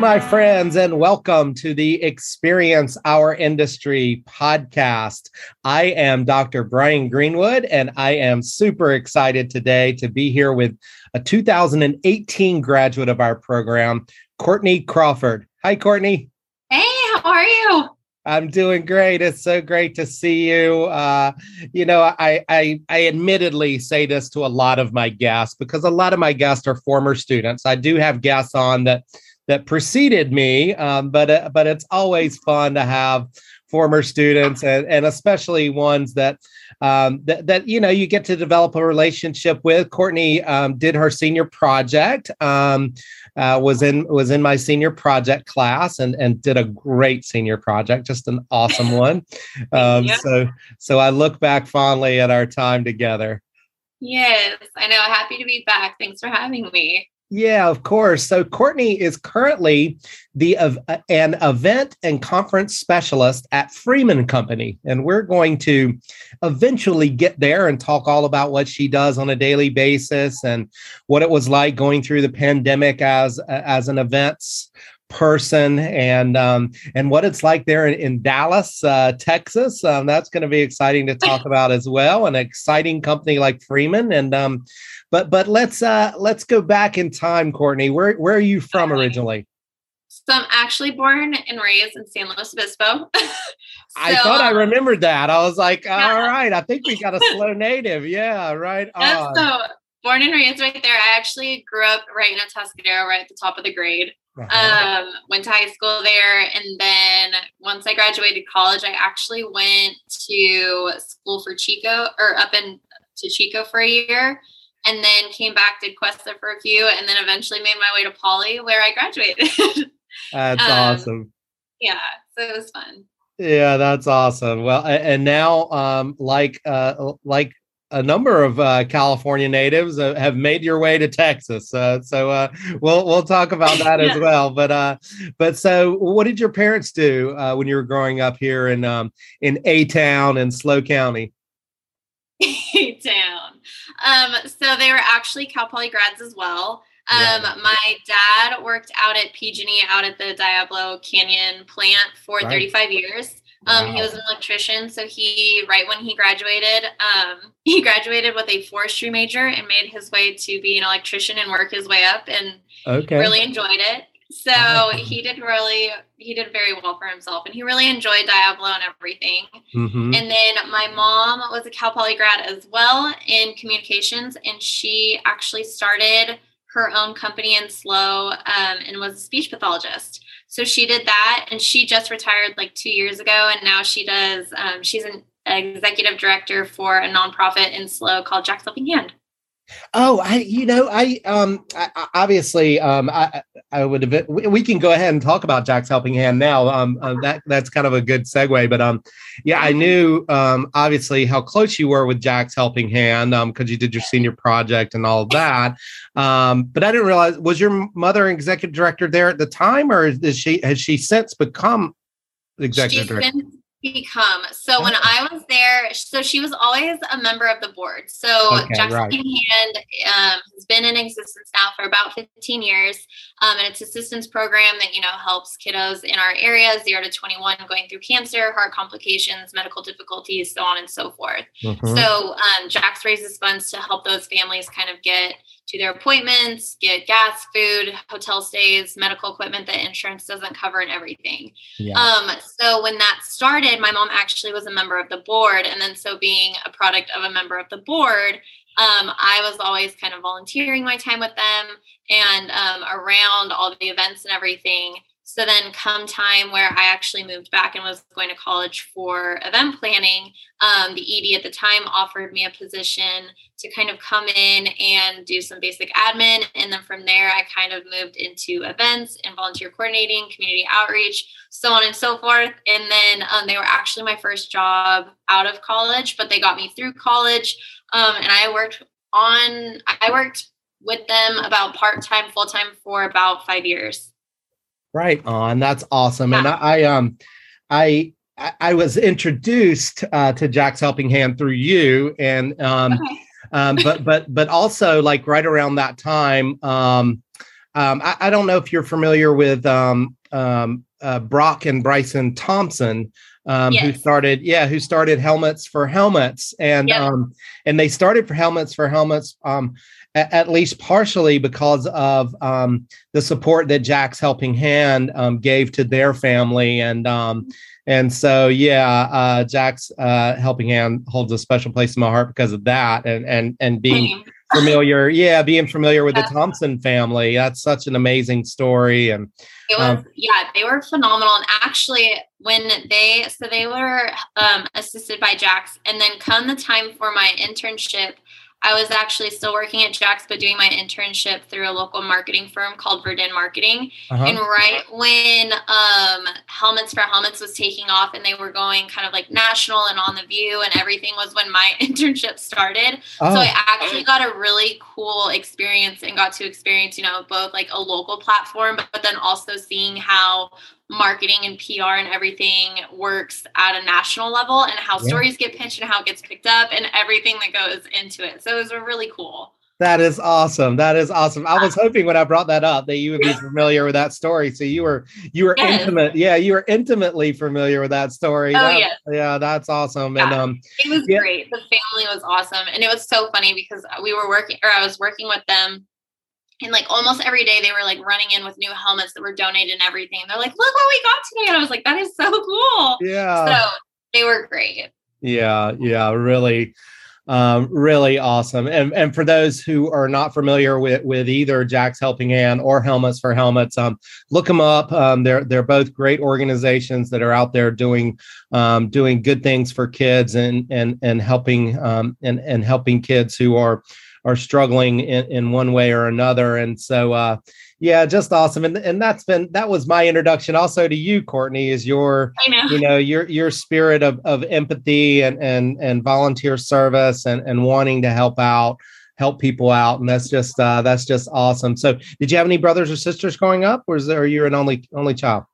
my friends, and welcome to the Experience Our Industry podcast. I am Dr. Brian Greenwood, and I am super excited today to be here with a 2018 graduate of our program, Courtney Crawford. Hi, Courtney. Hey, how are you? I'm doing great. It's so great to see you. Uh, you know, I, I I admittedly say this to a lot of my guests because a lot of my guests are former students. I do have guests on that that preceded me. Um, but uh, but it's always fun to have former students and, and especially ones that, um, that that you know you get to develop a relationship with. Courtney um, did her senior project. Um, uh, was in was in my senior project class and and did a great senior project, just an awesome one. Um, so so I look back fondly at our time together. Yes, I know. Happy to be back. Thanks for having me. Yeah, of course. So Courtney is currently the uh, an event and conference specialist at Freeman Company, and we're going to eventually get there and talk all about what she does on a daily basis and what it was like going through the pandemic as as an events person and um, and what it's like there in, in Dallas, uh, Texas. Um, that's going to be exciting to talk about as well. An exciting company like Freeman and um, but but let's uh let's go back in time, Courtney. Where where are you from originally? So I'm actually born and raised in San Luis Obispo. so, I thought I remembered that. I was like, all yeah. right, I think we got a SLO native. Yeah, right. Yeah, so born and raised right there. I actually grew up right in a Atascadero, right at the top of the grade. Uh-huh. Um, went to high school there, and then once I graduated college, I actually went to school for Chico or up in to Chico for a year and then came back, did Cuesta for a few, and then eventually made my way to Poly where I graduated. that's um, awesome. Yeah, so it was fun. Yeah, that's awesome. Well, and now, um, like, uh, like a number of uh, California natives uh, have made your way to Texas. Uh, so uh, we'll we'll talk about that yeah. as well. But uh, but so, what did your parents do uh, when you were growing up here in um, in A Town and SLO County? A Town. Um, so they were actually Cal Poly grads as well. Um, yeah. my dad worked out at PG&E out at the Diablo Canyon plant for right. 35 years. Um, wow. he was an electrician. So he, right when he graduated, um, he graduated with a forestry major and made his way to be an electrician and work his way up and okay. really enjoyed it. So he did really, he did very well for himself, and he really enjoyed Diablo and everything. Mm-hmm. And then my mom was a Cal Poly grad as well in communications, and she actually started her own company in SLO um, and was a speech pathologist. So she did that, and she just retired like two years ago, and now she does. Um, she's an executive director for a nonprofit in SLO called Jack's Helping Hand. Oh, I, you know, I, um, I, obviously, um, I, I would have, we can go ahead and talk about Jack's Helping Hand now. Um, uh, that, that's kind of a good segue, but, um, yeah, I knew, um, obviously how close you were with Jack's Helping Hand, um, cause you did your senior project and all that. Um, but I didn't realize, was your mother executive director there at the time or is she, has she since become executive She's director? Been- become. So when I was there, so she was always a member of the board. So okay, Jack's right. Hand um, has been in existence now for about 15 years. Um, and it's assistance program that, you know, helps kiddos in our area, zero to 21, going through cancer, heart complications, medical difficulties, so on and so forth. Mm-hmm. So um, Jack's raises funds to help those families kind of get to their appointments, get gas, food, hotel stays, medical equipment that insurance doesn't cover and everything. Yeah. Um, so when that started, my mom actually was a member of the board. And then so being a product of a member of the board, um, I was always kind of volunteering my time with them and um, around all the events and everything. So then, come time where I actually moved back and was going to college for event planning, um, the ED at the time offered me a position to kind of come in and do some basic admin. And then from there, I kind of moved into events and volunteer coordinating, community outreach, so on and so forth. And then um, they were actually my first job out of college, but they got me through college. Um, and I worked on, I worked with them about part time, full time for about five years. Right on. That's awesome. Yeah. And I, I um I I was introduced uh, to Jack's Helping Hand through you, and um, okay. um, but but but also like right around that time, um, um, I, I, don't know if you're familiar with um, um, uh, Brock and Bryson Thompson, um, yes. who started, yeah, who started Helmets for Helmets, and yep. um, and they started for Helmets for Helmets, um, at least partially because of um, the support that Jack's Helping Hand um, gave to their family, and um, and so yeah, uh, Jack's uh, Helping Hand holds a special place in my heart because of that, and and and being familiar, yeah, being familiar with the Thompson family. That's such an amazing story, and it was um, yeah, they were phenomenal. And actually, when they so they were um, assisted by Jack's, and then come the time for my internship, I was actually still working at Jax, but doing my internship through a local marketing firm called Verdin Marketing. Uh-huh. And right when um, Helmets for Helmets was taking off and they were going kind of like national and on the view and everything was when my internship started. Oh. So I actually got a really cool experience and got to experience, you know, both like a local platform, but then also seeing how marketing and PR and everything works at a national level and how yeah. stories get pitched and how it gets picked up and everything that goes into it. So it was really cool. That is awesome. That is awesome. I was hoping when I brought that up that you would be familiar with that story. So you were you were yes. intimate. Yeah, you were intimately familiar with that story. Oh that, yeah. Yeah, that's awesome. Yeah. And um it was yeah. great. The family was awesome. And it was so funny because we were working or I was working with them and like almost every day they were like running in with new helmets that were donated and everything. They're like, look what we got today. And I was like, that is so cool. Yeah. So they were great. Yeah, yeah, really. Um, really awesome. And and for those who are not familiar with with either Jack's Helping Hand or Helmets for Helmets, um, look them up. Um, they're they're both great organizations that are out there doing um, doing good things for kids and and and helping um, and and helping kids who are are struggling in, in one way or another. And so, uh, yeah, just awesome. And, and that's been, that was my introduction also to you, Courtney, is your, know. you know, your, your spirit of, of empathy and, and, and volunteer service and, and wanting to help out, help people out. And that's just, uh, that's just awesome. So did you have any brothers or sisters growing up or is there, you're an only, only child?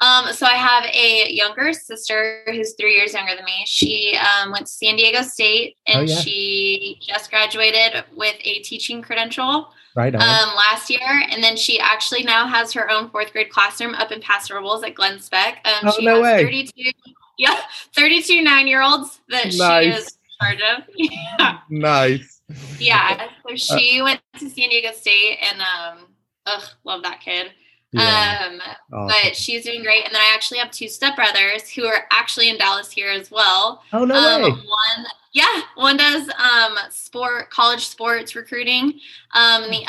Um, so I have a younger sister who's three years younger than me. She um, went to San Diego State and oh, yeah. she just graduated with a teaching credential right um, last year. And then she actually now has her own fourth grade classroom up in Paso Robles at Glen Speck. Um, oh, she no has way. 32, yeah, 32 nine year olds that nice. she is in charge of. yeah. Nice. Yeah. So uh she went to San Diego State and um, ugh, love that kid. Yeah. Um, awesome. but she's doing great. And then I actually have two stepbrothers who are actually in Dallas here as well. Oh no um, way. One, yeah, one does um sport college sports recruiting. Um, and the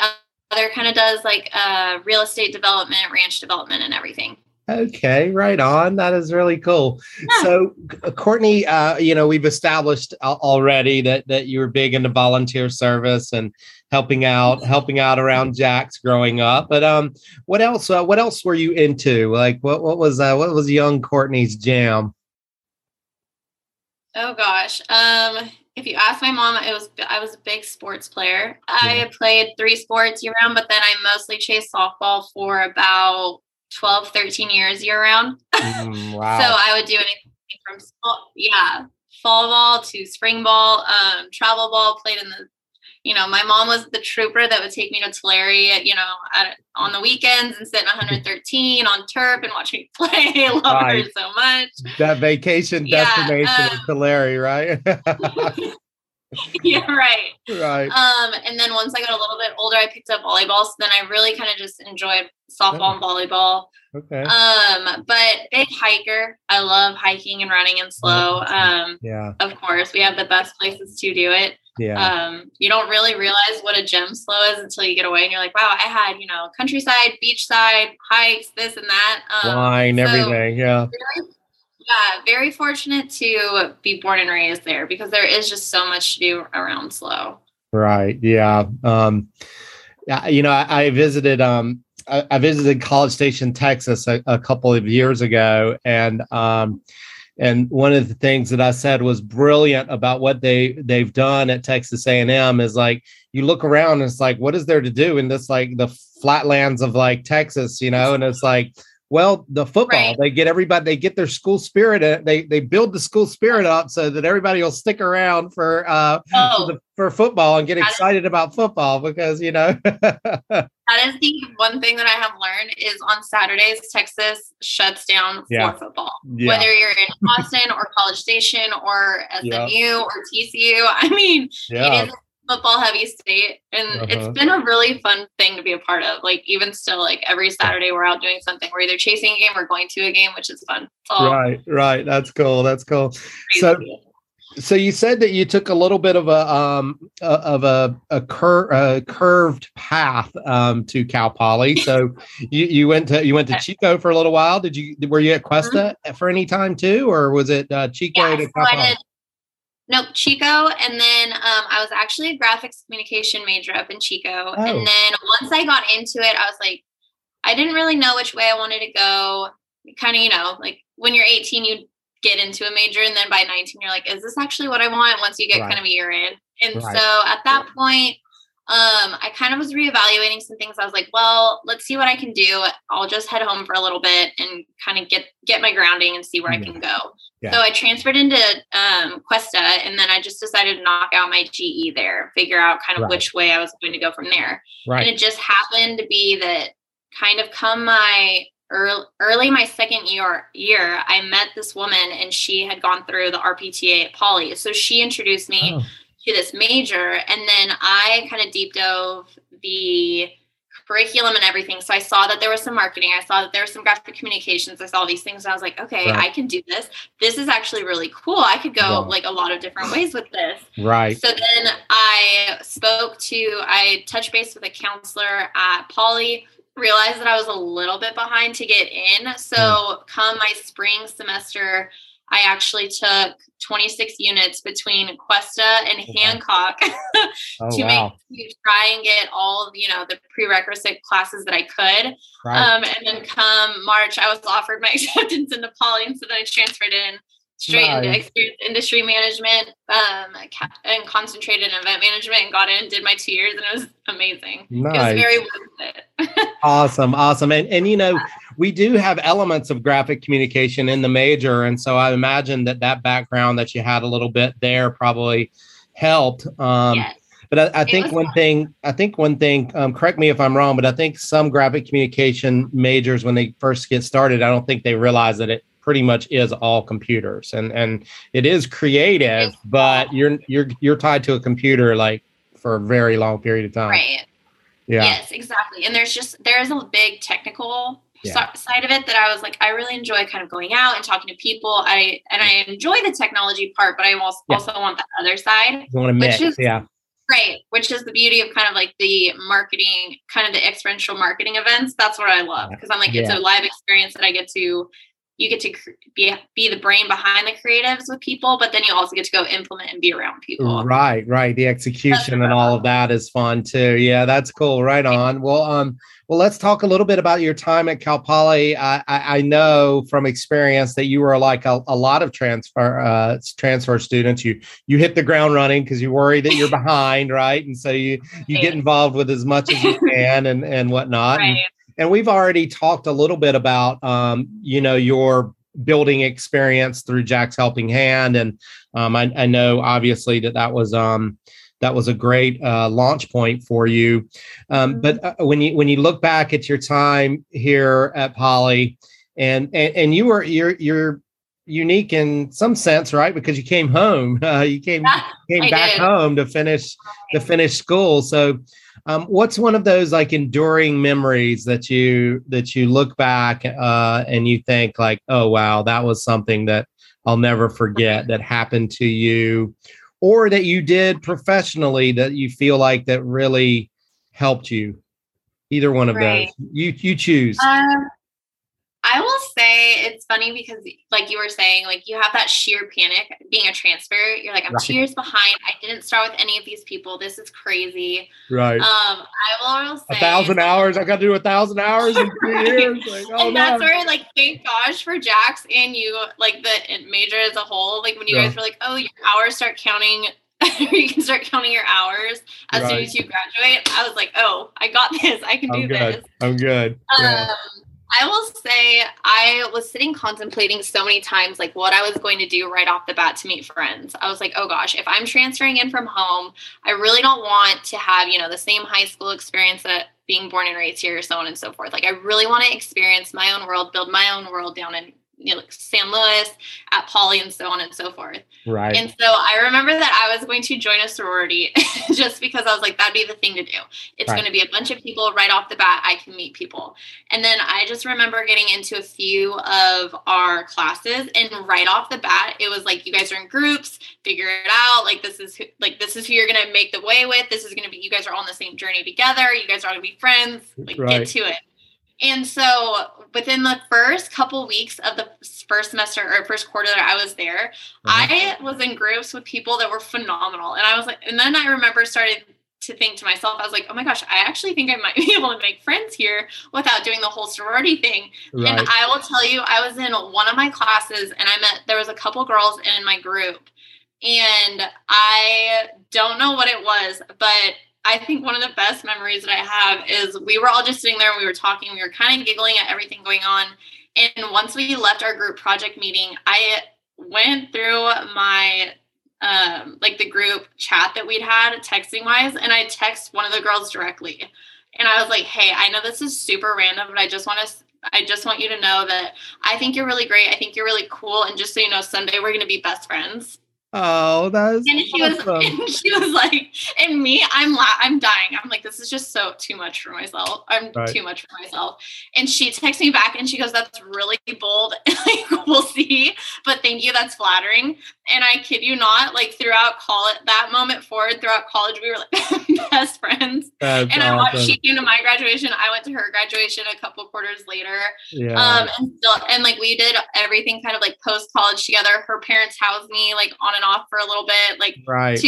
other kind of does like uh real estate development, ranch development, and everything. Okay, right on. That is really cool. Yeah. So, Courtney, uh, you know, we've established already that that you were big into volunteer service and helping out, helping out around Jack's growing up. But um, what else? Uh, what else were you into? Like, what what was uh, what was young Courtney's jam? Oh gosh. Um, if you ask my mom, it was I was a big sports player. Yeah. I played three sports year round, but then I mostly chased softball for about 12, 13 years year round. Mm, wow. so I would do anything from yeah, fall ball to spring ball, um, travel ball, played in the you know, my mom was the trooper that would take me to Tulare, at, you know, at, on the weekends and sit in 113 on turf and watch me play. I love right. her so much. That vacation destination yeah, um, Tulare, right? yeah, right. Right. Um, and then once I got a little bit older, I picked up volleyball. So then I really kind of just enjoyed softball and volleyball. Okay. Um, but big hiker. I love hiking and running and SLO. Um, yeah. Of course, we have the best places to do it. Yeah. Um, you don't really realize what a gem SLO is until you get away and you're like, wow, I had, you know, countryside, beachside, hikes, this and that. Um, Wine, so everything. Yeah. Very, yeah. Very fortunate to be born and raised there because there is just so much to do around SLO. Right. Yeah. Um. You know, I, I visited, um, I, I, visited College Station, Texas a, a couple of years ago and, um, and one of the things that I said was brilliant about what they they've done at Texas A&M is like you look around and it's like what is there to do in this like the flatlands of like Texas, you know, and it's like Well, the football, right. they get everybody, they get their school spirit. Uh, they they build the school spirit up so that everybody will stick around for uh oh, for, the, for, football and get excited is, about football because you know. that is the one thing that I have learned is on Saturdays Texas shuts down yeah. for football. Yeah. Whether you're in Austin or College Station or SMU yeah. or TCU, I mean, it is football heavy state and uh-huh. it's been a really fun thing to be a part of. Like even still like every saturday we're out doing something. We're either chasing a game or going to a game which is fun. Right right. That's cool. That's cool. so so you said that you took a little bit of a um of a a, cur- a curved path um to cal poly. So you you went to you went to chico for a little while. Did you were you at cuesta mm-hmm. for any time too or was it uh, chico yeah, to cal poly Nope, Chico. And then um, I was actually a graphics communication major up in Chico. Oh. And then once I got into it, I was like, I didn't really know which way I wanted to go. Kind of, you know, like when you're 18, you get into a major. And then by 19, you're like, is this actually what I want once you get right. kind of a year in? And right. so at that point, um, I kind of was reevaluating some things. I was like, well, let's see what I can do. I'll just head home for a little bit and kind of get get my grounding and see where yeah. I can go. Yeah. So I transferred into um, Cuesta, and then I just decided to knock out my GE there, figure out kind of right. which way I was going to go from there. Right. And it just happened to be that kind of come my early, early my second year year, I met this woman, and she had gone through the RPTA at Poly. So she introduced me. Oh to this major. And then I kind of deep dove the curriculum and everything. So I saw that there was some marketing. I saw that there was some graphic communications. I saw these things. I was like, okay, right. I can do this. This is actually really cool. I could go like a lot of different ways with this. Right. So then I spoke to, I touched base with a counselor at Poly, realized that I was a little bit behind to get in. So mm. come my spring semester, I actually took 26 units between Cuesta and oh, Hancock oh, to wow. make to try and get all of you know the prerequisite classes that I could. Right. Um, and then come March, I was offered my acceptance into Poly, and so then I transferred in straight nice. into experience industry management um, and concentrated in event management and got in did my two years and it was amazing nice. it was very worth it awesome awesome and and you know we do have elements of graphic communication in the major and so i imagine that that background that you had a little bit there probably helped um, yes. But I, I think one fun. thing, I think one thing, um, correct me if I'm wrong, but I think some graphic communication majors, when they first get started, I don't think they realize that it pretty much is all computers and and it is creative but you're you're you're tied to a computer like for a very long period of time right yeah yes exactly and there's just there's a big technical yeah. side of it that I was like, I really enjoy kind of going out and talking to people. I and I enjoy the technology part, but I also yeah. also want the other side. You want to mix, is, yeah. Right, which is the beauty of kind of like the marketing, kind of the experiential marketing events. That's what I love because I'm like, yeah. it's a live experience that I get to you get to be be the brain behind the creatives with people, but then you also get to go implement and be around people. Right, right. The execution and all of that is fun too. Yeah, that's cool. Right on. Well, um, well, let's talk a little bit about your time at Cal Poly. I, I, I know from experience that you were like a, a lot of transfer uh, transfer students. You you hit the ground running because you worry that you're behind, right? And so you you get involved with as much as you can and and whatnot. Right. And, and we've already talked a little bit about um, you know your building experience through Jack's Helping Hand, and um, I, I, know obviously that that was um, that was a great uh, launch point for you. Um, mm-hmm. but uh, when you when you look back at your time here at Poly, and and, and you were you're you're unique in some sense, right? Because you came home, uh, you came came back did. home to finish to finish school. So um, what's one of those like enduring memories that you that you look back uh, and you think like, oh wow, that was something that I'll never forget that happened to you, or that you did professionally that you feel like that really helped you? Either one of right. those. You you choose. Um, I will say it's funny because, like you were saying, like you have that sheer panic being a transfer. You're like, I'm right. two years behind. I didn't start with any of these people. This is crazy. Right. Um, I will say a thousand hours. I got to do a thousand hours in three years. Like, oh, and that's where, like, thank gosh for Jax and you, like the major as a whole. Like when you yeah. guys were like, oh, your hours start counting you can start counting your hours as right. soon as you graduate. I was like, oh, I got this. I can I'm do good. this. I'm good. Yeah. I will say I was sitting contemplating so many times like what I was going to do right off the bat to meet friends. I was like, oh gosh, if I'm transferring in from home, I really don't want to have, you know, the same high school experience that being born and raised here, so on and so forth. Like I really want to experience my own world, build my own world down in you know, like San Luis, at Poly, and so on and so forth. Right. And so I remember that I was going to join a sorority just because I was like, that'd be the thing to do. It's right. going to be a bunch of people right off the bat. I can meet people. And then I just remember getting into a few of our classes, and right off the bat, it was like, you guys are in groups, figure it out. Like this is who, like this is who you're going to make the way with. This is going to be you guys are on the same journey together. You guys are going to be friends. Like right. get to it. And so within the first couple weeks of the first semester or first quarter that I was there, mm-hmm. I was in groups with people that were phenomenal. And I was like, and then I remember started to think to myself, I was like, oh my gosh, I actually think I might be able to make friends here without doing the whole sorority thing. Right. And I will tell you, I was in one of my classes and I met, there was a couple girls in my group. And I don't know what it was, but I think one of the best memories that I have is we were all just sitting there and we were talking. We were kind of giggling at everything going on. And once we left our group project meeting, I went through my um, like the group chat that we'd had texting wise, and I text one of the girls directly. And I was like, "Hey, I know this is super random, but I just want to I just want you to know that I think you're really great. I think you're really cool. And just so you know, someday we're going to be best friends. Oh, that's and she awesome. was and she was like, and me, I'm la- I'm dying. I'm like, this is just so too much for myself. I'm right. too much for myself. And she texts me back and she goes, That's really bold. like, we'll see. But thank you, that's flattering. And I kid you not, like throughout college that moment forward, throughout college, we were like best friends. That's and I watched she came to my graduation. I went to her graduation a couple quarters later. Yeah. Um and still and like we did everything kind of like post college together. Her parents housed me like on and off for a little bit, like right.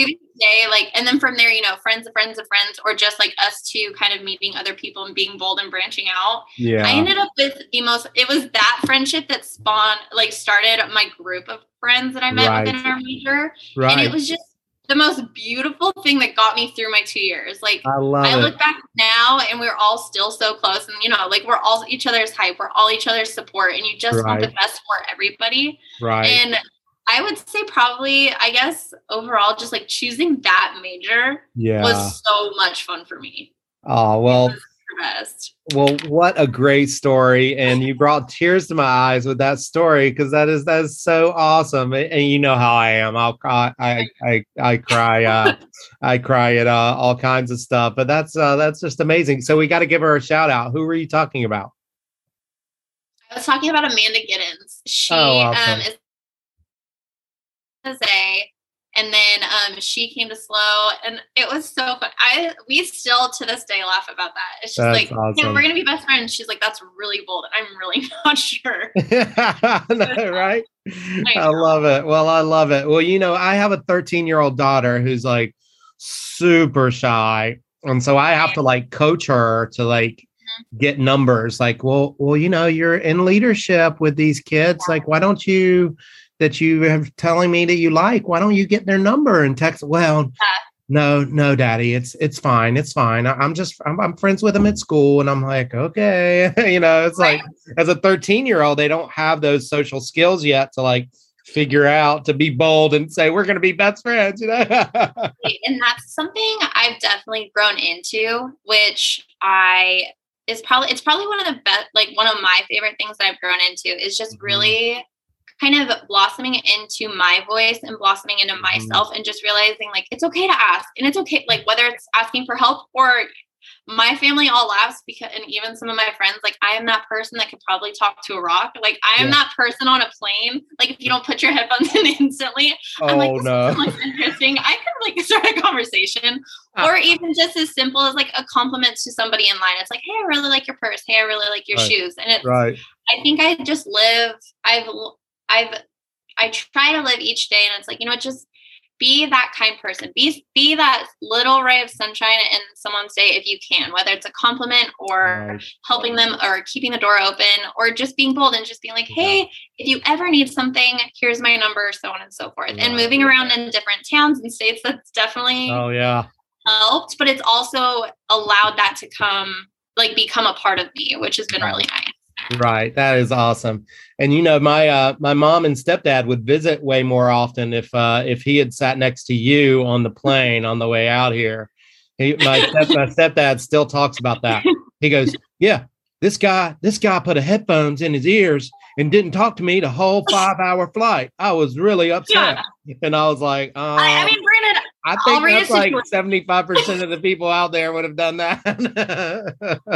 Day, like, and then from there, you know, friends of friends of friends, or just like us two kind of meeting other people and being bold and branching out. Yeah. I ended up with the most, it was that friendship that spawned, like, started my group of friends that I met right. within our major. Right. And it was just, the most beautiful thing that got me through my two years. Like I, I look back now and we're all still so close and you know, like we're all each other's hype, we're all each other's support and you just right. want the best for everybody. Right. And I would say probably, I guess overall, just like choosing that major yeah. was so much fun for me. Oh, well. Well, what a great story. And you brought tears to my eyes with that story because that is that is so awesome. And you know how I am. I'll cry I I I cry uh I cry at uh, all kinds of stuff. But that's uh that's just amazing. So we got to give her a shout out. Who were you talking about? I was talking about Amanda Giddens. She oh, awesome. um, is Jose, and then um, she came to SLO, and it was so fun. I we still to this day laugh about that. It's just that's like awesome. we're gonna be best friends. She's like, that's really bold. and I'm really not sure. right? I, I love it. Well, I love it. Well, you know, I have a 13 year old daughter who's like super shy, and so I have to like coach her to like mm-hmm. get numbers like well well you know you're in leadership with these kids like why don't you that you have telling me that you like. Why don't you get their number and text? Well, no, no, daddy, it's it's fine, it's fine. I, am just I'm, I'm, friends with them at school, and I'm like, okay, you know, it's like as a 13 year old, they don't have those social skills yet to like figure out to be bold and say we're going to be best friends you know and that's something i've definitely grown into which i is probably it's probably one of the best like one of my favorite things that i've grown into is just mm-hmm. really kind of blossoming into my voice and blossoming into mm-hmm. myself and just realizing like it's okay to ask. And it's okay like whether it's asking for help or my family all laughs because and even some of my friends like i am that person that could probably talk to a rock. Like i am yeah. that person on a plane. Like if you don't put your headphones in instantly oh, i'm like this no. interesting. I could like start a conversation uh, or even just as simple as like a compliment to somebody in line. It's like hey i really like your purse. Hey i really like your right. shoes. And it's right. I think i just live i've I've I try to live each day and it's like, you know, just be that kind person. Be be that little ray of sunshine in someone's day if you can, whether it's a compliment or nice. helping them or keeping the door open or just being bold and just being like, yeah. hey, if you ever need something, here's my number, so on and so forth. Yeah. And moving around in different towns and states, that's definitely oh yeah helped, but it's also allowed that to come like become a part of me, which has been really nice. Right. That is awesome. And you know, my uh my mom and stepdad would visit way more often if uh if he had sat next to you on the plane on the way out here. He, my, step, my stepdad still talks about that. He goes, "Yeah, this guy, this guy put a headphones in his ears and didn't talk to me the whole five hour flight. I was really upset. Yeah. And I was like, um, I, I, mean, granted, I think that's like 75% of the people out there would have done that.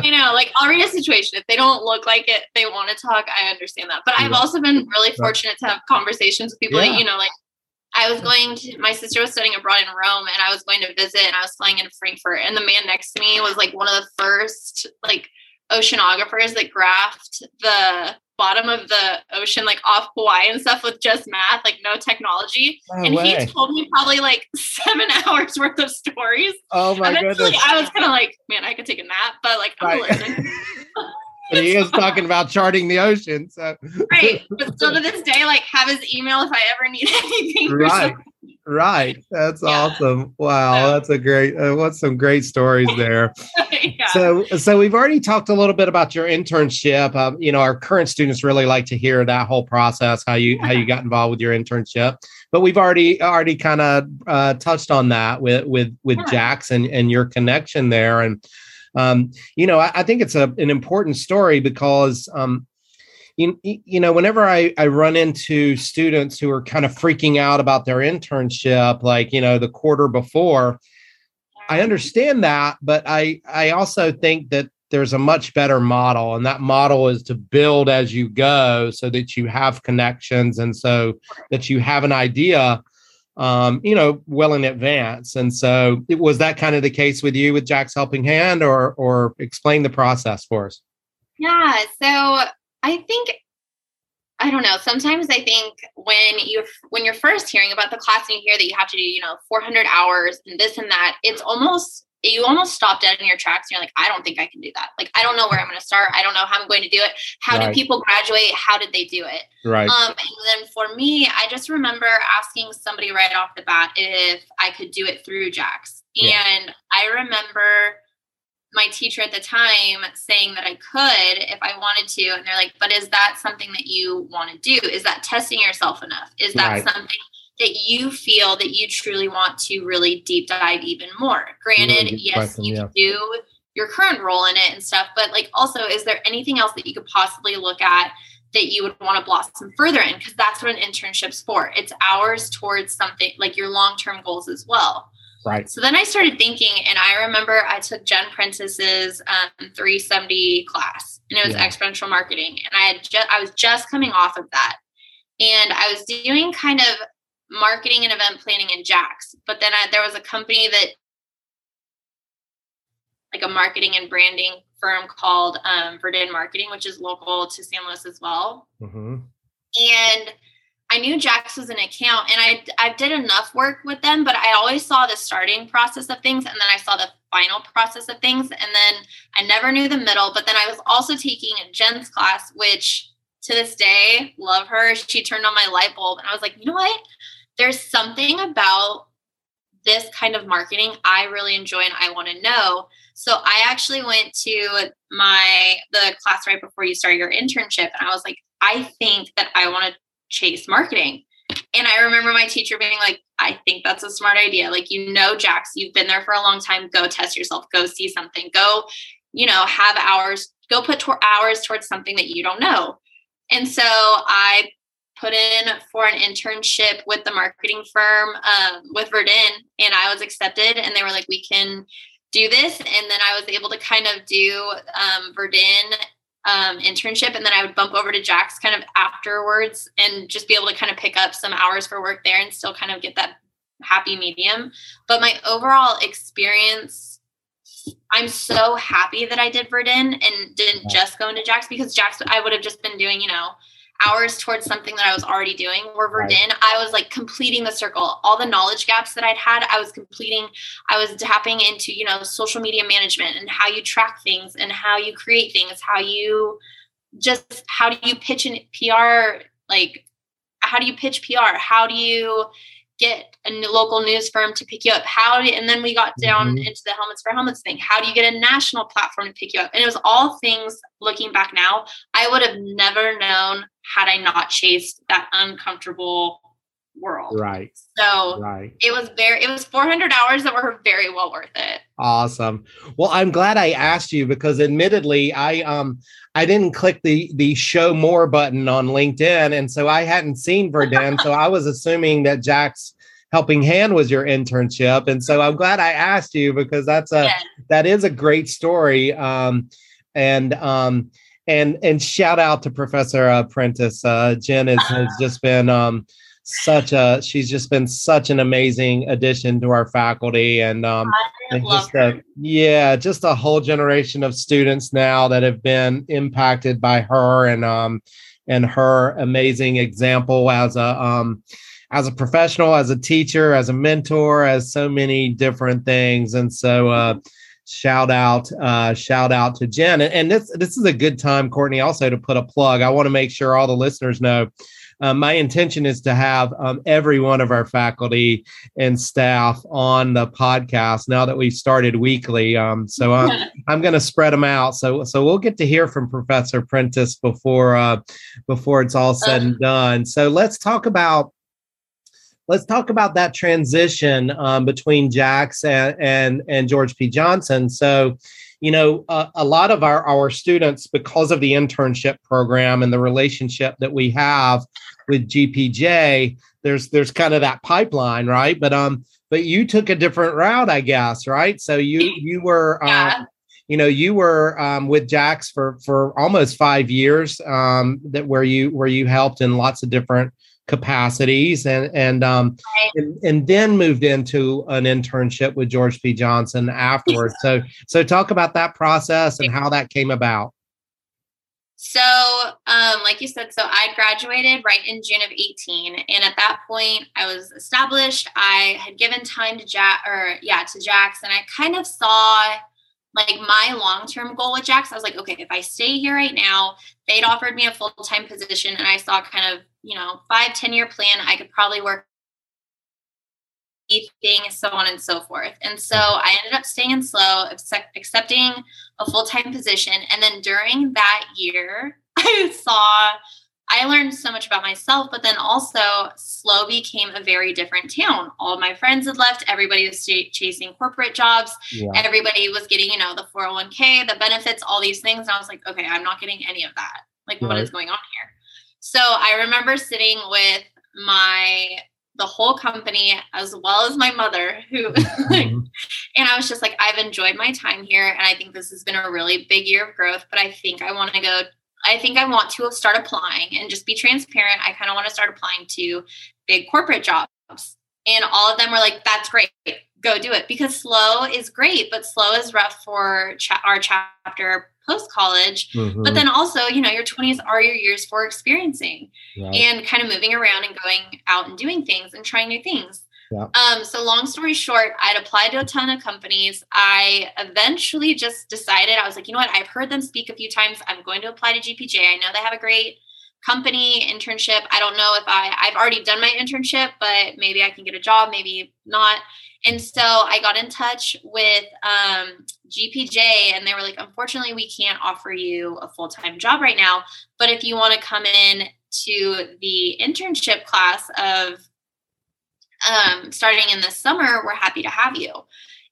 you know, like I'll read a situation. If they don't look like it, they want to talk. I understand that. But I've also been really fortunate to have conversations with people yeah. that, you know, like I was going to, my sister was studying abroad in Rome and I was going to visit and I was flying into Frankfurt. And the man next to me was like one of the first, like, oceanographers that graphed the bottom of the ocean like off Hawaii and stuff with just math, like no technology. No and way. he told me probably like seven hours worth of stories. Oh my goodness. I was kind of like, man, I could take a nap, but like I'm right. listening. he is talking about charting the ocean. So right. But still to this day, like have his email if I ever need anything. Right. Right. That's yeah. awesome. Wow. That's a great, uh, what's some great stories there. yeah. So, so we've already talked a little bit about your internship. Um, you know, our current students really like to hear that whole process, how you, how you got involved with your internship, but we've already, already kind of uh, touched on that with, with, with yeah. Jackson and your connection there. And, um, you know, I, I, think it's a, an important story because, um, you, you know, whenever I, I run into students who are kind of freaking out about their internship, like, you know, the quarter before, I understand that, but I, I also think that there's a much better model and that model is to build as you go so that you have connections and so that you have an idea um, you know, well in advance. And so, it, was that kind of the case with you with Jack's Helping Hand, or or explain the process for us? Yeah. So I think I don't know. Sometimes I think when you when you're first hearing about the class and you hear that you have to do, you know, 400 hours and this and that, it's almost you almost stop dead in your tracks. And you're like, I don't think I can do that. Like, I don't know where I'm going to start. I don't know how I'm going to do it. How right. do people graduate? How did they do it? Right. Um, and then for me, I just remember asking somebody right off the bat if I could do it through Jax. Yeah. And I remember my teacher at the time saying that I could if I wanted to. And they're like, but is that something that you want to do? Is that testing yourself enough? Is that right. something that you feel that you truly want to really deep dive even more. Granted, really yes, question, you yeah. do your current role in it and stuff, but like also, is there anything else that you could possibly look at that you would want to blossom further in? Because that's what an internship's for. It's hours towards something like your long term goals as well. Right. So then I started thinking, and I remember I took Jen Prentice's um, 370 class, and it was yeah. experiential marketing, and I had just I was just coming off of that, and I was doing kind of marketing and event planning in Jax. But then I, there was a company that, like a marketing and branding firm called um, Verdin Marketing, which is local to San Luis as well. Mm-hmm. And I knew Jax was an account, and I I did enough work with them, but I always saw the starting process of things, and then I saw the final process of things, and then I never knew the middle. But then I was also taking a Jen's class, which to this day, love her. She turned on my light bulb, and I was like, you know what? there's something about this kind of marketing I really enjoy and I want to know. So I actually went to my the class right before you start your internship and I was like, I think that I want to chase marketing. And I remember my teacher being like, I think that's a smart idea. Like, you know, Jax, you've been there for a long time. Go test yourself. Go see something. Go, you know, have hours. Go put to- hours towards something that you don't know. And so I put in for an internship with the marketing firm um, with Verdin, and I was accepted. And they were like, "We can do this." And then I was able to kind of do um, Verdin um, internship, and then I would bump over to Jack's kind of afterwards, and just be able to kind of pick up some hours for work there, and still kind of get that happy medium. But my overall experience. I'm so happy that I did Verdin and didn't just go into Jax because Jax I would have just been doing, you know, hours towards something that I was already doing. Where Verdin, right. I was like completing the circle. All the knowledge gaps that I'd had, I was completing. I was tapping into, you know, social media management and how you track things and how you create things, how you just how do you pitch an PR like how do you pitch PR? How do you get a local news firm to pick you up? How do, and then we got down mm-hmm. into the helmets for helmets thing. How do you get a national platform to pick you up? And it was all things looking back now, I would have never known had I not chased that uncomfortable world. Right. So right. it was very it was 400 hours that were very well worth it. Awesome. Well, I'm glad I asked you because admittedly I um I didn't click the the show more button on LinkedIn and so I hadn't seen Verdin so I was assuming that Jack's helping hand was your internship and so I'm glad I asked you because that's a yeah. that is a great story um and um and and shout out to Professor Prentice uh Jen has, has just been um such a she's just been such an amazing addition to our faculty and um and just a, yeah just a whole generation of students now that have been impacted by her and um and her amazing example as a um as a professional as a teacher as a mentor as so many different things. And so uh shout out uh shout out to jen. And, and this this is a good time courtney also to put a plug. I want to make sure all the listeners know um, my intention is to have um, every one of our faculty and staff on the podcast now that we've started weekly. Um, so I'm, I'm going to spread them out. So so we'll get to hear from Professor Prentice before uh, before it's all said and done. So let's talk about let's talk about that transition um, between Jax and, and, and George P. Johnson. So, you know, uh, a lot of our, our students, because of the internship program and the relationship that we have with GPJ, there's there's kind of that pipeline, right? But um, but you took a different route, I guess, right? So you you were yeah. um, you know you were um, with Jax for for almost five years um, that where you where you helped in lots of different capacities and and um and, and, then moved into an internship with George P. Johnson afterwards. so so talk about that process and how that came about. So, um, like you said, so I graduated right in June of 18. And at that point, I was established. I had given time to Jack or yeah, to Jackson. I kind of saw like my long-term goal with Jax. I was like, okay, if I stay here right now, they'd offered me a full-time position and I saw kind of, you know, five, 10 year plan. I could probably work thing, so on and so forth. And so I ended up staying in SLO, accepting a full time position. And then during that year, I saw, I learned so much about myself, but then also SLO became a very different town. All my friends had left. Everybody was chasing corporate jobs. Yeah. Everybody was getting, you know, the 401k, the benefits, all these things. And I was like, okay, I'm not getting any of that. Like, right. what is going on here? So I remember sitting with my the whole company as well as my mother who mm-hmm. and i was just like i've enjoyed my time here and i think this has been a really big year of growth but i think i want to go i think i want to start applying and just be transparent. I kind of want to start applying to big corporate jobs. And all of them were like that's great. Go do it. Because SLO is great but SLO is rough for cha- our chapter post college. Mm-hmm. But then also, you know, your 20s are your years for experiencing right. and kind of moving around and going out and doing things and trying new things. Yeah. Um, so long story short, I'd applied to a ton of companies. I eventually just decided, I was like, you know what, I've heard them speak a few times. I'm going to apply to GPJ. I know they have a great company internship. I don't know if I I've already done my internship, but maybe I can get a job, maybe not. And so I got in touch with um, GPJ, and they were like, unfortunately, we can't offer you a full time job right now. But if you want to come in to the internship class of um, starting in the summer, we're happy to have you.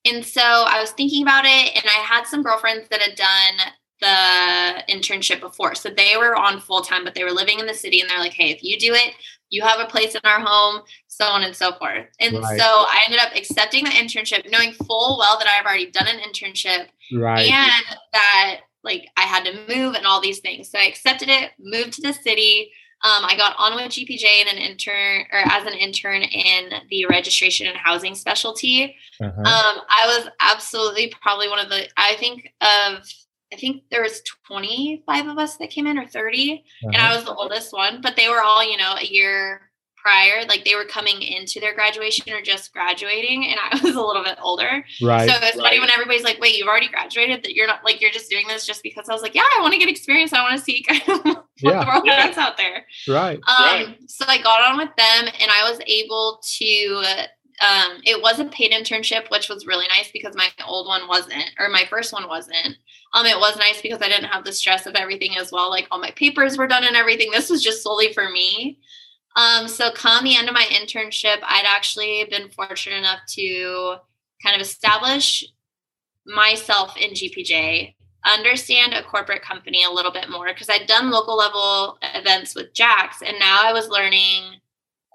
And so I was thinking about it, and I had some girlfriends that had done the internship before. So they were on full time, but they were living in the city, and they're like, hey, if you do it, you have a place in our home, so on and so forth. And right. so I ended up accepting the internship, knowing full well that I've already done an internship right. and that like I had to move and all these things. So I accepted it, moved to the city. Um, I got on with GPJ in an intern or as an intern in the registration and housing specialty. Uh-huh. Um, I was absolutely probably one of the I think of I think there was 25 of us that came in or 30 uh-huh. and I was the oldest one, but they were all, you know, a year prior, like they were coming into their graduation or just graduating, and I was a little bit older. Right. So it's right. funny when everybody's like, "Wait, you've already graduated? That you're not like you're just doing this just because?" I was like, "Yeah, I want to get experience. I want to see kind of what yeah. the world yeah. out there." Right. Um. Right. So I got on with them, and I was able to. Um, it was a paid internship, which was really nice because my old one wasn't, or my first one wasn't. Um, it was nice because I didn't have the stress of everything as well. Like all my papers were done and everything. This was just solely for me. Um, so come the end of my internship, I'd actually been fortunate enough to kind of establish myself in GPJ, understand a corporate company a little bit more because I'd done local level events with Jax, and now I was learning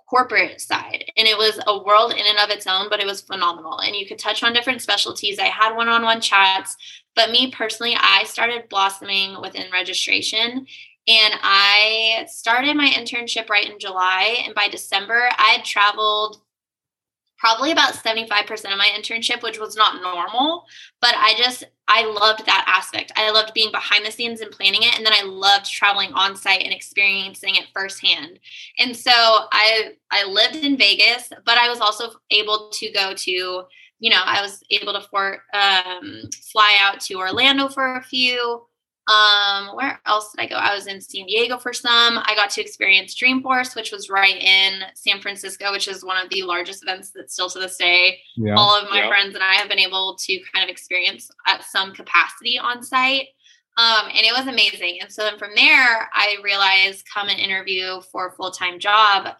corporate side and it was a world in and of its own but it was phenomenal and you could touch on different specialties i had one-on-one chats but me personally i started blossoming within registration and I started my internship right in July. And by December, I had traveled probably about 75% of my internship, which was not normal. But I just, I loved that aspect. I loved being behind the scenes and planning it. And then I loved traveling on site and experiencing it firsthand. And so I, I lived in Vegas, but I was also able to go to, you know, I was able to for, um, fly out to Orlando for a few um, where else did I go? I was in San Diego for some. I got to experience Dreamforce, which was right in San Francisco, which is one of the largest events that still to this day. Yeah. All of my yeah. friends and I have been able to kind of experience at some capacity on site. Um, and it was amazing. And so then from there, I realized come and interview for a full time job.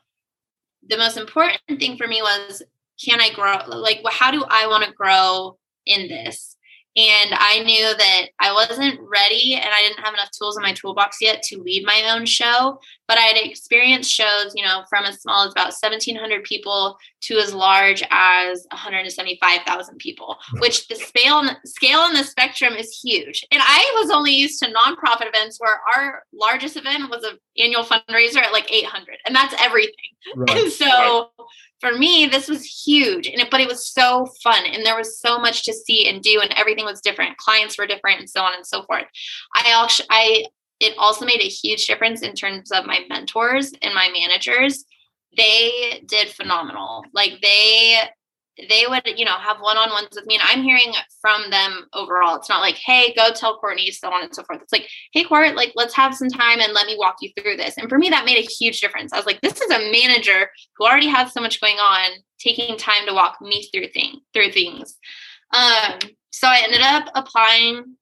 The most important thing for me was can I grow? Like, how do I want to grow in this? And I knew that I wasn't ready and I didn't have enough tools in my toolbox yet to lead my own show. But I had experienced shows, you know, from as small as about 1,700 people to as large as 175,000 people, which the scale, scale on the spectrum is huge. And I was only used to nonprofit events where our largest event was an annual fundraiser at like 800, and that's everything. Right. And so, right for me this was huge and it, but it was so fun and there was so much to see and do and everything was different. Clients were different and so on and so forth. I also i it also made a huge difference in terms of my mentors and my managers. They did phenomenal. Like they they would, you know, have one-on-ones with me. And I'm hearing from them overall. It's not like, hey, go tell Courtney, so on and so forth. It's like, hey, Court, like, let's have some time and let me walk you through this. And for me, that made a huge difference. I was like, this is a manager who already has so much going on, taking time to walk me through thing through things. Um, so I ended up applying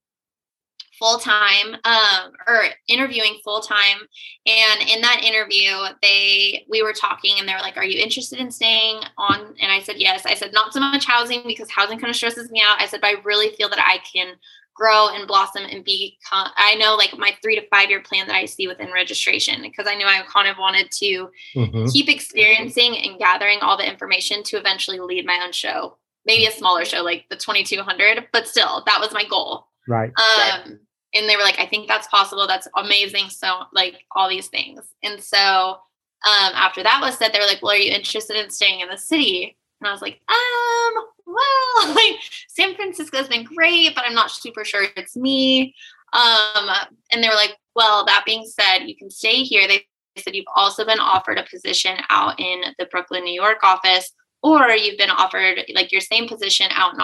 full time um, or interviewing full time. And in that interview, they we were talking and they were like, "Are you interested in staying on?" And I said, "Yes." I said, "Not so much housing because housing kind of stresses me out." I said, "But I really feel that I can." grow and blossom and be i know like my three to five year plan that i see within registration because i knew i kind of wanted to mm-hmm. keep experiencing and gathering all the information to eventually lead my own show maybe a smaller show like the 2200 but still that was my goal right um and they were like, I think that's possible. That's amazing. So like all these things. And so um, after that was said, they were like, well, are you interested in staying in the city? And I was like, um, well, like San Francisco's been great, but I'm not super sure it's me. Um, and they were like, well, that being said, you can stay here. They said you've also been offered a position out in the Brooklyn, New York office, or you've been offered like your same position out in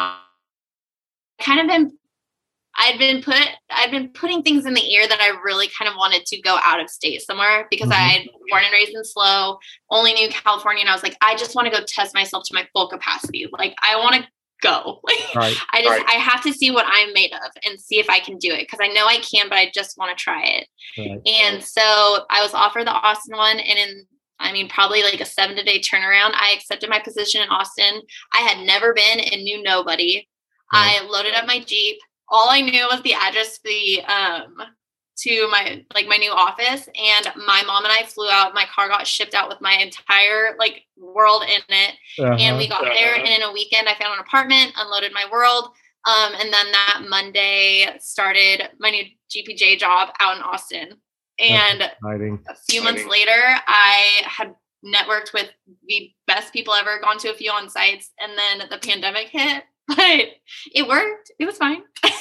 kind of been I'd been put I'd been putting things in the ear that I really kind of wanted to go out of state somewhere because mm-hmm. I had born and raised in SLO, only knew California, and I was like, I just want to go test myself to my full capacity. Like I want to go. right. I just right. I have to see what I'm made of and see if I can do it because I know I can, but I just want to try it. Right. And so I was offered the Austin one, and in I mean, probably like a seven to day turnaround. I accepted my position in Austin. I had never been and knew nobody. Right. I loaded up my Jeep all I knew was the address to the um to my like my new office and my mom and I flew out my car got shipped out with my entire like world in it uh-huh. and we got uh-huh. there and in a weekend I found an apartment unloaded my world um and then that Monday started my new GPJ job out in Austin and a few months later I had networked with the best people ever gone to a few on sites and then the pandemic hit but it worked. It was fine.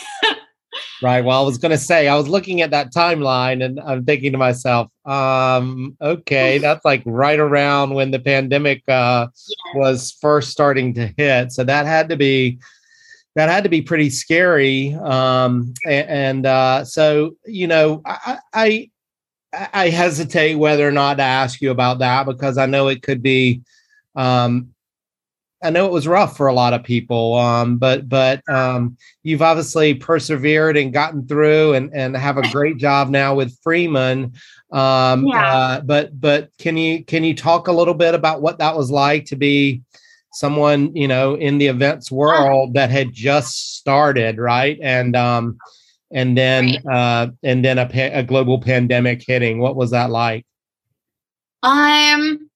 Right. Well, I was going to say, I was looking at that timeline and I'm thinking to myself, um, okay, that's like right around when the pandemic uh, was first starting to hit. So that had to be that had to be pretty scary. Um, and, and uh, so, you know, I, I I hesitate whether or not to ask you about that because I know it could be um, I know it was rough for a lot of people, um, but but um, you've obviously persevered and gotten through, and and have a great job now with Freeman. Um, yeah. Uh, but but can you can you talk a little bit about what that was like to be someone you know in the events world that had just started, right? And um, and then uh, and then a, pa- a global pandemic hitting. What was that like? Um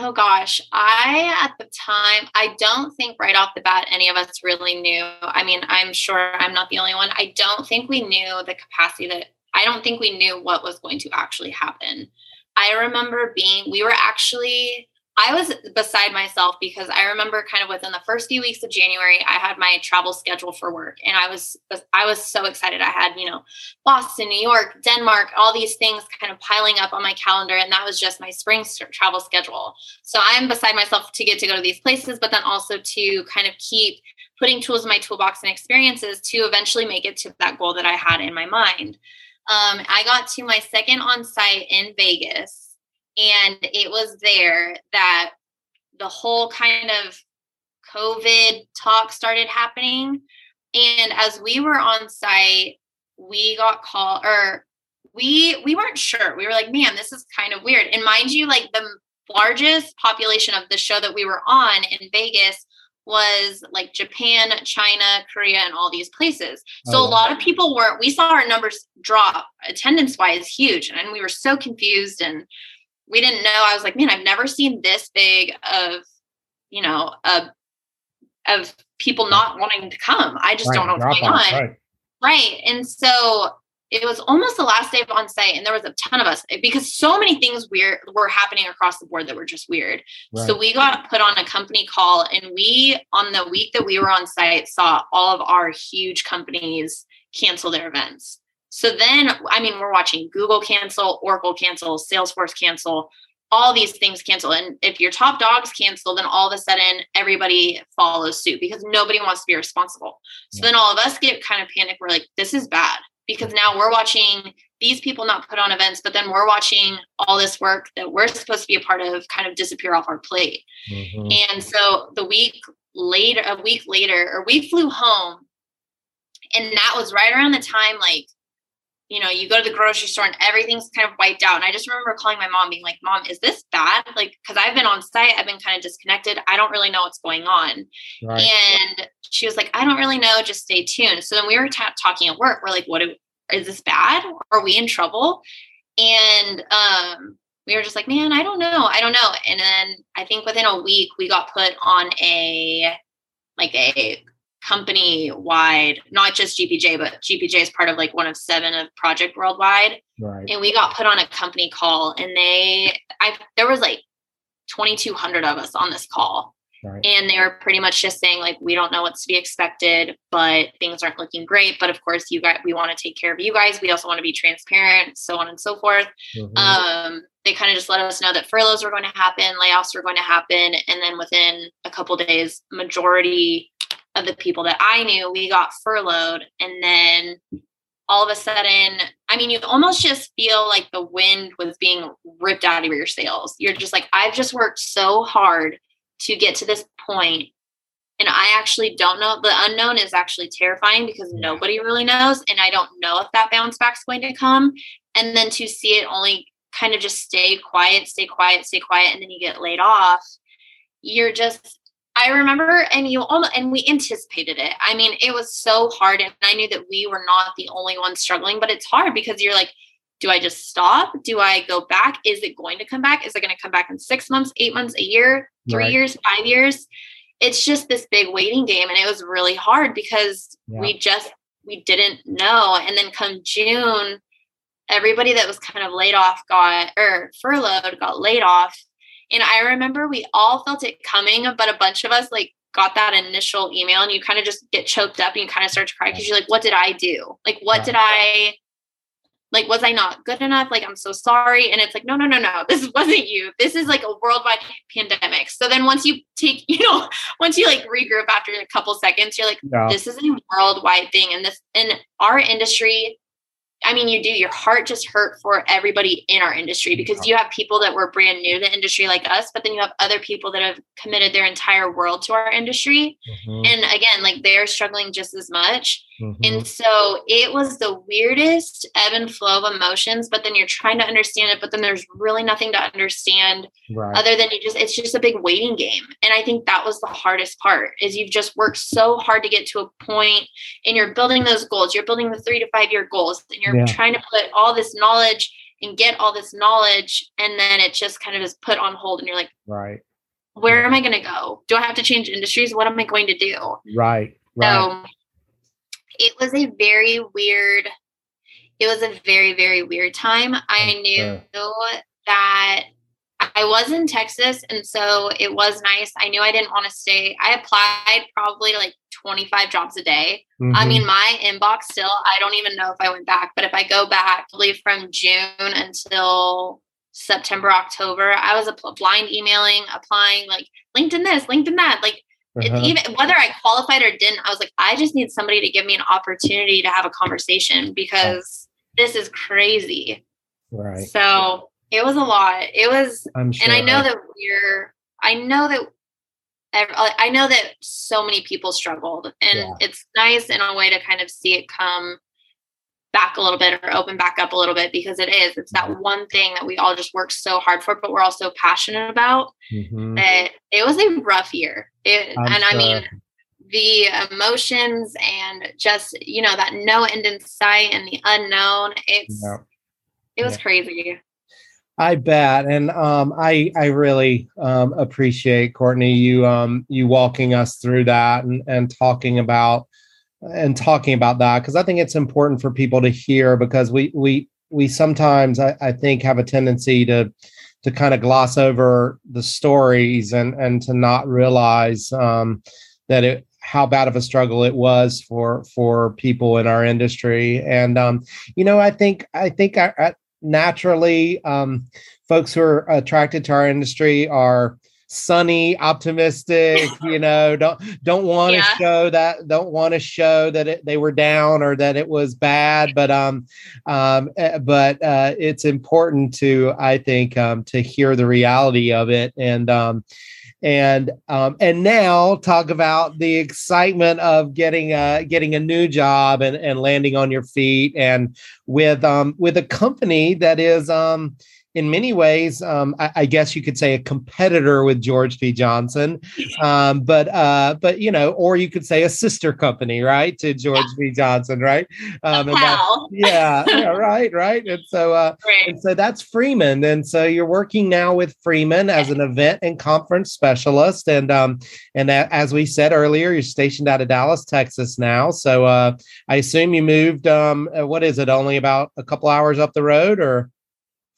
Oh gosh, I at the time, I don't think right off the bat any of us really knew. I mean, I'm sure I'm not the only one. I don't think we knew the capacity that I don't think we knew what was going to actually happen. I remember being, we were actually I was beside myself because I remember kind of within the first few weeks of January, I had my travel schedule for work, and I was I was so excited. I had you know Boston, New York, Denmark, all these things kind of piling up on my calendar, and that was just my spring travel schedule. So I'm beside myself to get to go to these places, but then also to kind of keep putting tools in my toolbox and experiences to eventually make it to that goal that I had in my mind. Um, I got to my second on site in Vegas and it was there that the whole kind of COVID talk started happening. And as we were on site, we got called or we we weren't sure. We were like, man, this is kind of weird. And mind you, like the largest population of the show that we were on in Vegas was like Japan, China, Korea, and all these places. Oh, so oh, a lot of people were, we saw our numbers drop attendance wise huge. And we were so confused and we didn't know. I was like, man, I've never seen this big of, you know, of of people not wanting to come. I just right, don't know what's going on. Right. right. And so it was almost the last day of on site and there was a ton of us eh, because so many things weird were happening across the board that were just weird. Right. So we got put on a company call and we on the week that we were on site saw all of our huge companies cancel their events. So then, I mean, we're watching Google cancel, Oracle cancel, Salesforce cancel, all these things cancel. And if your top dogs cancel, then all of a sudden everybody follows suit because nobody wants to be responsible. So then all of us get kind of panicked. We're like, this is bad because now we're watching these people not put on events, but then we're watching all this work that we're supposed to be a part of kind of disappear off our plate. Mm-hmm. And so the week later, a week later, or we flew home. And that was right around the time like you know, you go to the grocery store and everything's kind of wiped out. And I just remember calling my mom, being like, Mom, is this bad? Like, because I've been on site, I've been kind of disconnected. I don't really know what's going on. Right. And she was like, I don't really know. Just stay tuned. So then we were t- talking at work. We're like, What do, is this bad? Are we in trouble? And um, we were just like, Man, I don't know. I don't know. And then I think within a week, we got put on a like a company wide, not just GPJ, but GPJ is part of like one of seven of Project Worldwide. Right. And we got put on a company call, and they, I there was like 2,200 of us on this call. Right. And they were pretty much just saying like we don't know what's to be expected, but things aren't looking great. But of course, you guys, we want to take care of you guys. We also want to be transparent, so on and so forth. Mm-hmm. Um, they kind of just let us know that furloughs were going to happen, layoffs were going to happen, and then within a couple days, majority of the people that I knew, we got furloughed. And then all of a sudden, I mean, you almost just feel like the wind was being ripped out of your sails. You're just like, I've just worked so hard to get to this point, And I actually don't know. The unknown is actually terrifying because nobody really knows. And I don't know if that bounce back's going to come. And then to see it only kind of just stay quiet, stay quiet, stay quiet, and then you get laid off, you're just I remember, and you all, and we anticipated it. I mean, it was so hard, and I knew that we were not the only ones struggling. But it's hard because you're like, do I just stop? Do I go back? Is it going to come back? Is it going to come back in six months, eight months, a year, three right. years, five years? It's just this big waiting game, and it was really hard because yeah. we just we didn't know. And then come June, everybody that was kind of laid off got or furloughed got laid off and I remember we all felt it coming, but a bunch of us like got that initial email and you kind of just get choked up and you kind of start to cry because you're like, what did I do? Like, what did I like was i not good enough? Like i'm so sorry. And it's like no no no no. This wasn't you. This is like a worldwide pandemic. So then once you take you know once you like regroup after a couple seconds you're like yeah. this is a worldwide thing. And this in our industry I mean, you do. Your heart just hurt for everybody in our industry because you have people that were brand new to the industry like us, but then you have other people that have committed their entire world to our industry. Mm-hmm. And again, like they're struggling just as much. Mm-hmm. And so it was the weirdest ebb and flow of emotions, but then you're trying to understand it, but then there's really nothing to understand right. other than you just, it's just a big waiting game. And I think that was the hardest part is you've just worked so hard to get to a point and you're building those goals. You're building the three to five year goals and you're yeah. trying to put all this knowledge and get all this knowledge. And then it just kind of is put on hold and you're like, right. Where am I going to go? Do I have to change industries? What am I going to do? Right. Right. So it was a very weird it was a very very weird time. I knew that i was in texas and so it was nice. I knew i didn't want to stay. I applied probably like 25 jobs a day. Mm-hmm. i mean my inbox still i don't even know if i went back but if i go back probably from june until september october i was a blind emailing applying like linkedin this linkedin that like uh-huh. even whether I qualified or didn't, I was like, I just need somebody to give me an opportunity to have a conversation because this is crazy. Right. So it was a lot. It was, sure. and I know that we're, I know that I know that so many people struggled, and yeah. it's nice in a way to kind of see it come back a little bit or open back up a little bit because it is it's that one thing that we all just work so hard for but we're also passionate about mm-hmm. that it was a rough year it, and sure. i mean the emotions and just you know that no end in sight and the unknown it's yeah. it was yeah. crazy I bet, and um, I I really um, appreciate Courtney you um, you walking us through that and, and talking about and talking about that because I think it's important for people to hear because we we we sometimes I, I think have a tendency to to kind of gloss over the stories and and to not realize um, that it how bad of a struggle it was for for people in our industry. And um, you know I think I think I, I naturally um, folks who are attracted to our industry are sunny, optimistic, you know, don't don't want to yeah. show that don't want to show that it, they were down or that it was bad, but um um eh, but uh it's important to I think um to hear the reality of it and um and um, and now talk about the excitement of getting a getting a new job and, and landing on your feet and with um with a company that is um in many ways, um, I, I, guess you could say a competitor with George P. Johnson, um, but uh, but you know, or you could say a sister company, right, to George yeah. P. Johnson, right? Um, that, yeah, yeah, right, right. And so, uh, right. and so that's Freeman, and so you're working now with Freeman as an event and conference specialist, and um, and as we said earlier, you're stationed out of Dallas, Texas now. So uh, I assume you moved. Um, uh, what is it? Only about a couple hours up the road, or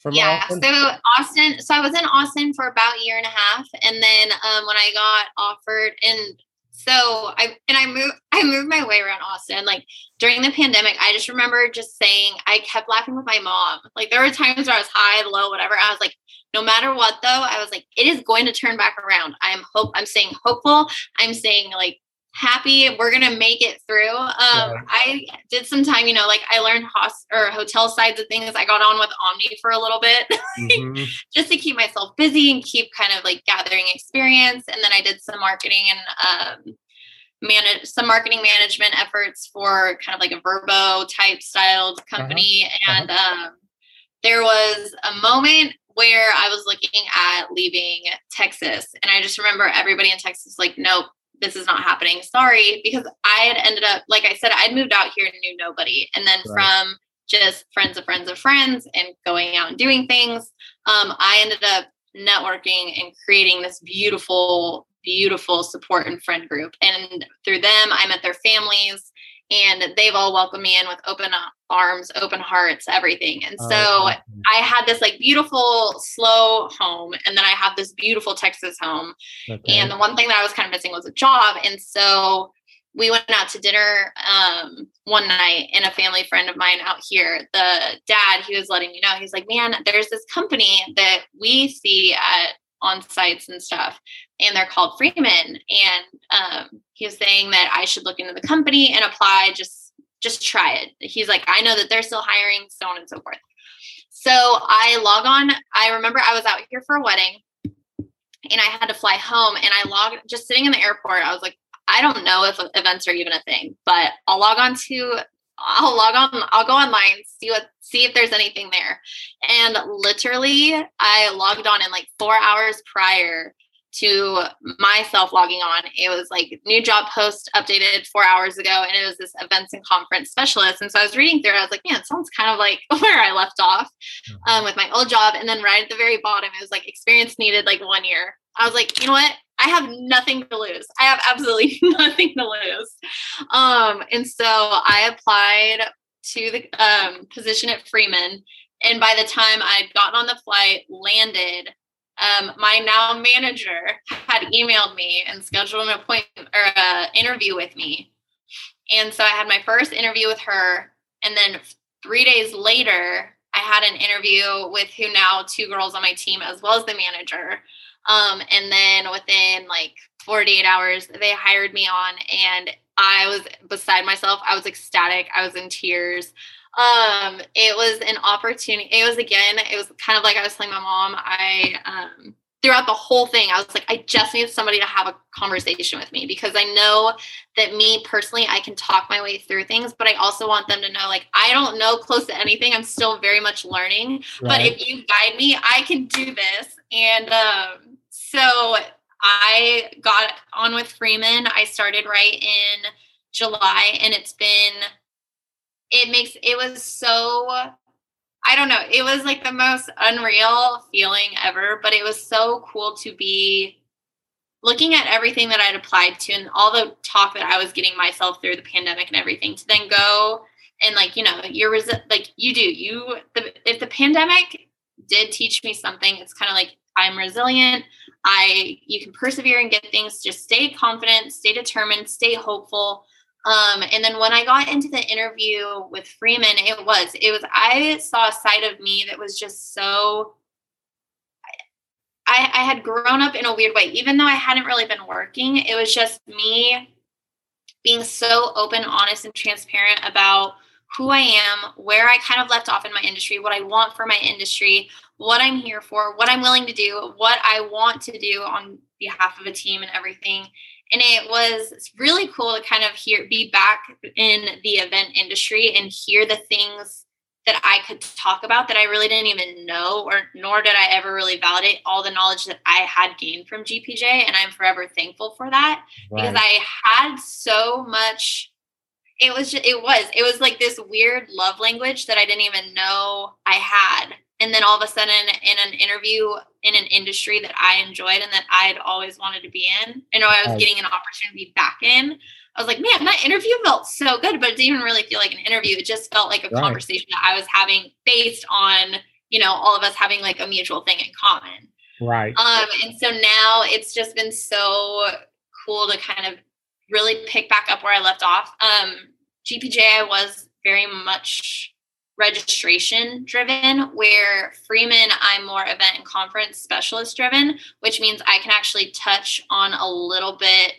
from yeah Austin? so austin so i was in austin for about a year and a half and then um, when i got offered and so i and i moved i moved my way around austin like during the pandemic i just remember just saying i kept laughing with my mom. Like there were times where i was high low whatever i was like no matter what though i was like it is going to turn back around. I'm hope i'm saying hopeful. I'm saying like happy we're gonna make it through um yeah. i did some time you know like i learned host or hotel sides of things i got on with omni for a little bit mm-hmm. just to keep myself busy and keep kind of like gathering experience and then i did some marketing and um manage some marketing management efforts for kind of like a Vrbo type styled uh-huh. company uh-huh. and uh-huh. um there was a moment where I was looking at leaving Texas. And I just remember everybody in Texas like, nope, this is not happening. Sorry, because I had ended up, like I said, I'd moved out here and knew nobody. And then right. from just friends of friends of friends and going out and doing things, um, I ended up networking and creating this beautiful, beautiful support and friend group. And through them, I met their families. And they've all welcomed me in with open arms, open hearts, everything. And oh, so oh, I had this like beautiful SLO home, and then I have this beautiful Texas home. Okay. And the one thing that I was kind of missing was a job. And so we went out to dinner um, one night and a family friend of mine out here the dad he was letting me know he's like man there's this company that we see at on sites and stuff and they're called freeman. And um, he was saying that i should look into the company and apply just just try it. He's like i know that they're still hiring so on and so forth. So i log on. I remember i was out here for a wedding and I had to fly home and I logged just sitting in the airport. I was like, I don't know if events are even a thing, but I'll log on to I'll log on, I'll go online, see what see if there's anything there. And literally I logged on in like four hours prior to myself logging on. It was like new job post updated four hours ago, and it was this events and conference specialist. And so I was reading through it, I was like, man, it sounds kind of like where I left off um, with my old job. And then right at the very bottom, it was like experience needed like one year. I was like, you know what? I have nothing to lose. I have absolutely nothing to lose. Um, and so I applied to the um, position at Freeman. And by the time I'd gotten on the flight, landed, um, my now manager had emailed me and scheduled an appointment or an interview with me. And so I had my first interview with her. And then three days later, I had an interview with who now two girls on my team, as well as the manager. Um, and then within like 48 hours, they hired me on, and I was beside myself. I was ecstatic. I was in tears. Um, it was an opportunity. It was again, it was kind of like I was telling my mom, I um throughout the whole thing, I was like, I just need somebody to have a conversation with me because I know that me personally, I can talk my way through things, but I also want them to know, like, I don't know close to anything. I'm still very much learning. Right. But if you guide me, I can do this. And um, so I got on with Freeman. I started right in July, and it's been, it makes, it was so I don't know. It was like the most unreal feeling ever, but it was so cool to be looking at everything that I'd applied to and all the talk that I was getting myself through the pandemic and everything to then go and like, you know, you're resi- like you do. You the, if the pandemic did teach me something, it's kind of like I'm resilient. I you can persevere and get things. Just stay confident, stay determined, stay hopeful. Um, and then when I got into the interview with Freeman, it was, it was, I saw a side of me that was just so, I, I had grown up in a weird way. Even though I hadn't really been working, it was just me being so open, honest, and transparent about who I am, where I kind of left off in my industry, what I want for my industry, what I'm here for, what I'm willing to do, what I want to do on behalf of a team and everything. And it was really cool to kind of hear be back in the event industry and hear the things that I could talk about that I really didn't even know or nor did I ever really validate all the knowledge that I had gained from GPJ and I'm forever thankful for that right. because I had so much it was just, it was it was like this weird love language that I didn't even know I had and then all of a sudden in an interview in an industry that I enjoyed and that I'd always wanted to be in, I know I was getting an opportunity back in. I was like, man, that interview felt so good, but it didn't even really feel like an interview. It just felt like a right. conversation that I was having based on, you know, all of us having like a mutual thing in common. Right. Um, and so now it's just been so cool to kind of really pick back up where I left off. Um, GPJ was very much registration driven, where Freeman, I'm more event and conference specialist driven, which means I can actually touch on a little bit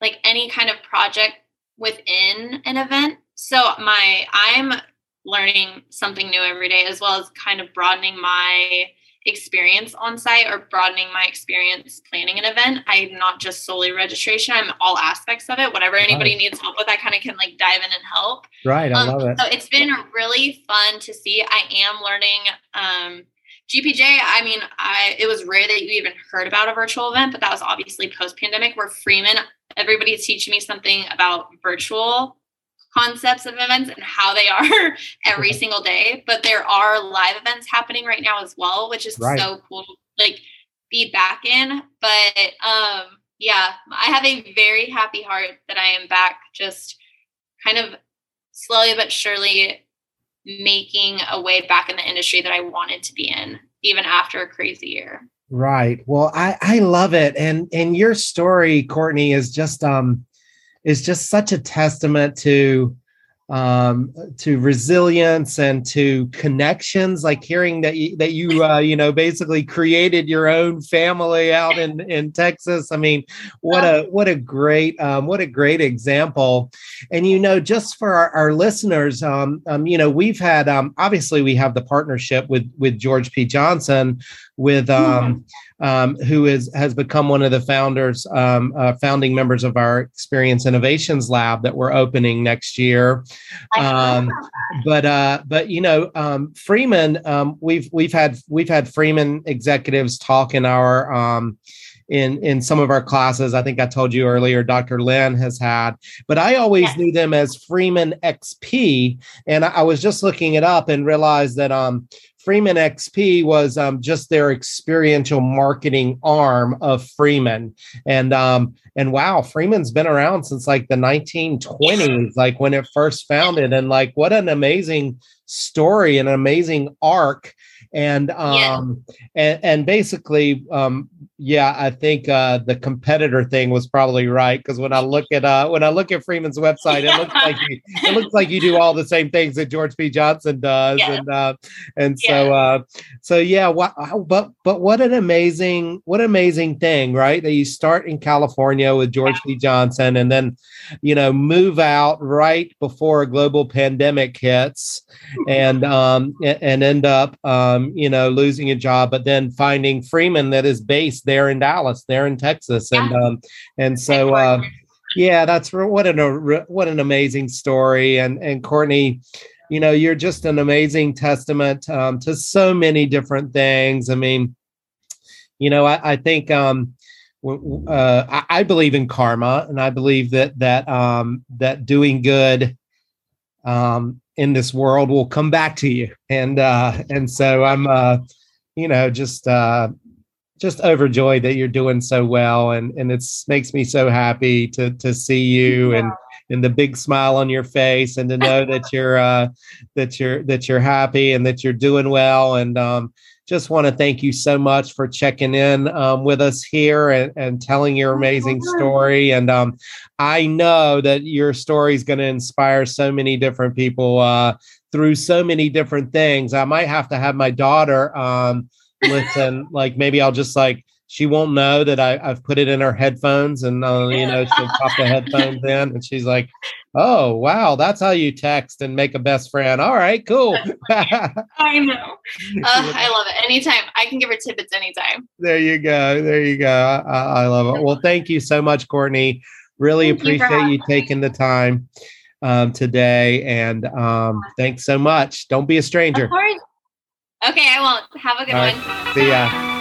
like any kind of project within an event. So my I'm learning something new every day as well as kind of broadening my experience on site or broadening my experience planning an event. I'm not just solely registration, I'm all aspects of it. Whatever anybody right. needs help with, I kind of can like dive in and help. Right. I um, love it. So it's been really fun to see. I am learning um GPJ, I mean, I it was rare that you even heard about a virtual event, but that was obviously post pandemic where Freeman, everybody's teaching me something about virtual concepts of events and how they are every single day. But there are live events happening right now as well, which is right. so cool to like be back in. But um yeah, I have a very happy heart that I am back just kind of slowly but surely making a way back in the industry that I wanted to be in, even after a crazy year. Right. Well, I I love it, and and your story, Courtney, is just um is just such a testament to um, to resilience and to connections. Like hearing that you, that you uh, you know basically created your own family out in in Texas. I mean, what a what a great um, what a great example. And you know, just for our, our listeners, um, um, you know, we've had um, obviously we have the partnership with with George P. Johnson with um, um, who is has become one of the founders, um, uh, founding members of our Experience Innovations Lab that we're opening next year. Um, but uh, but you know, um, Freeman, um, we've we've had we've had Freeman executives talk in our um, in in some of our classes. I think I told you earlier, Dr. Lynn has had, but I always yes. knew them as Freeman XP, and I, I was just looking it up and realized that um Freeman XP was um, just their experiential marketing arm of Freeman, and um, and wow, Freeman's been around since like the 1920s, like when it first founded, and like what an amazing story, and an amazing arc, and um, yeah. and and basically um, yeah, I think uh, the competitor thing was probably right because when I look at uh, when I look at Freeman's website, it looks like you, it looks like you do all the same things that George P. Johnson does, yeah. and uh, and so yeah. Uh, so yeah, what, but but what an amazing what an amazing thing, right? That you start in California with George yeah. P. Johnson, and then you know move out right before a global pandemic hits, and um, and end up um, you know losing a job, but then finding Freeman that is based there in Dallas, there in Texas, and um, and so uh, yeah, that's what an what an amazing story, and and Courtney, you know, you're just an amazing testament um, to so many different things. I mean, you know, I, I think um, uh, I, I, believe in karma, and I believe that that um, that doing good um, in this world will come back to you, and uh, and so I'm, uh, you know, just uh, just overjoyed that you're doing so well and and it's makes me so happy to to see you yeah. and and the big smile on your face and to know that you're uh that you're that you're happy and that you're doing well and um just want to thank you so much for checking in um, with us here and, and telling your amazing story. And um, I know that your story is going to inspire so many different people uh, through so many different things. I might have to have my daughter um, listen, like maybe I'll just like she won't know that I, have put it in her headphones and uh, you know she'll pop the headphones in and she's like, "Oh wow, that's how you text and make a best friend." All right, cool. I know. Uh, I love it. Anytime I can give her tidbits anytime. There you go. There you go. I, I love it. Well, thank you so much, Courtney. Really thank appreciate you, you taking the time um, today, and um, thanks so much. Don't be a stranger. Okay, I won't. Have a good one. See ya.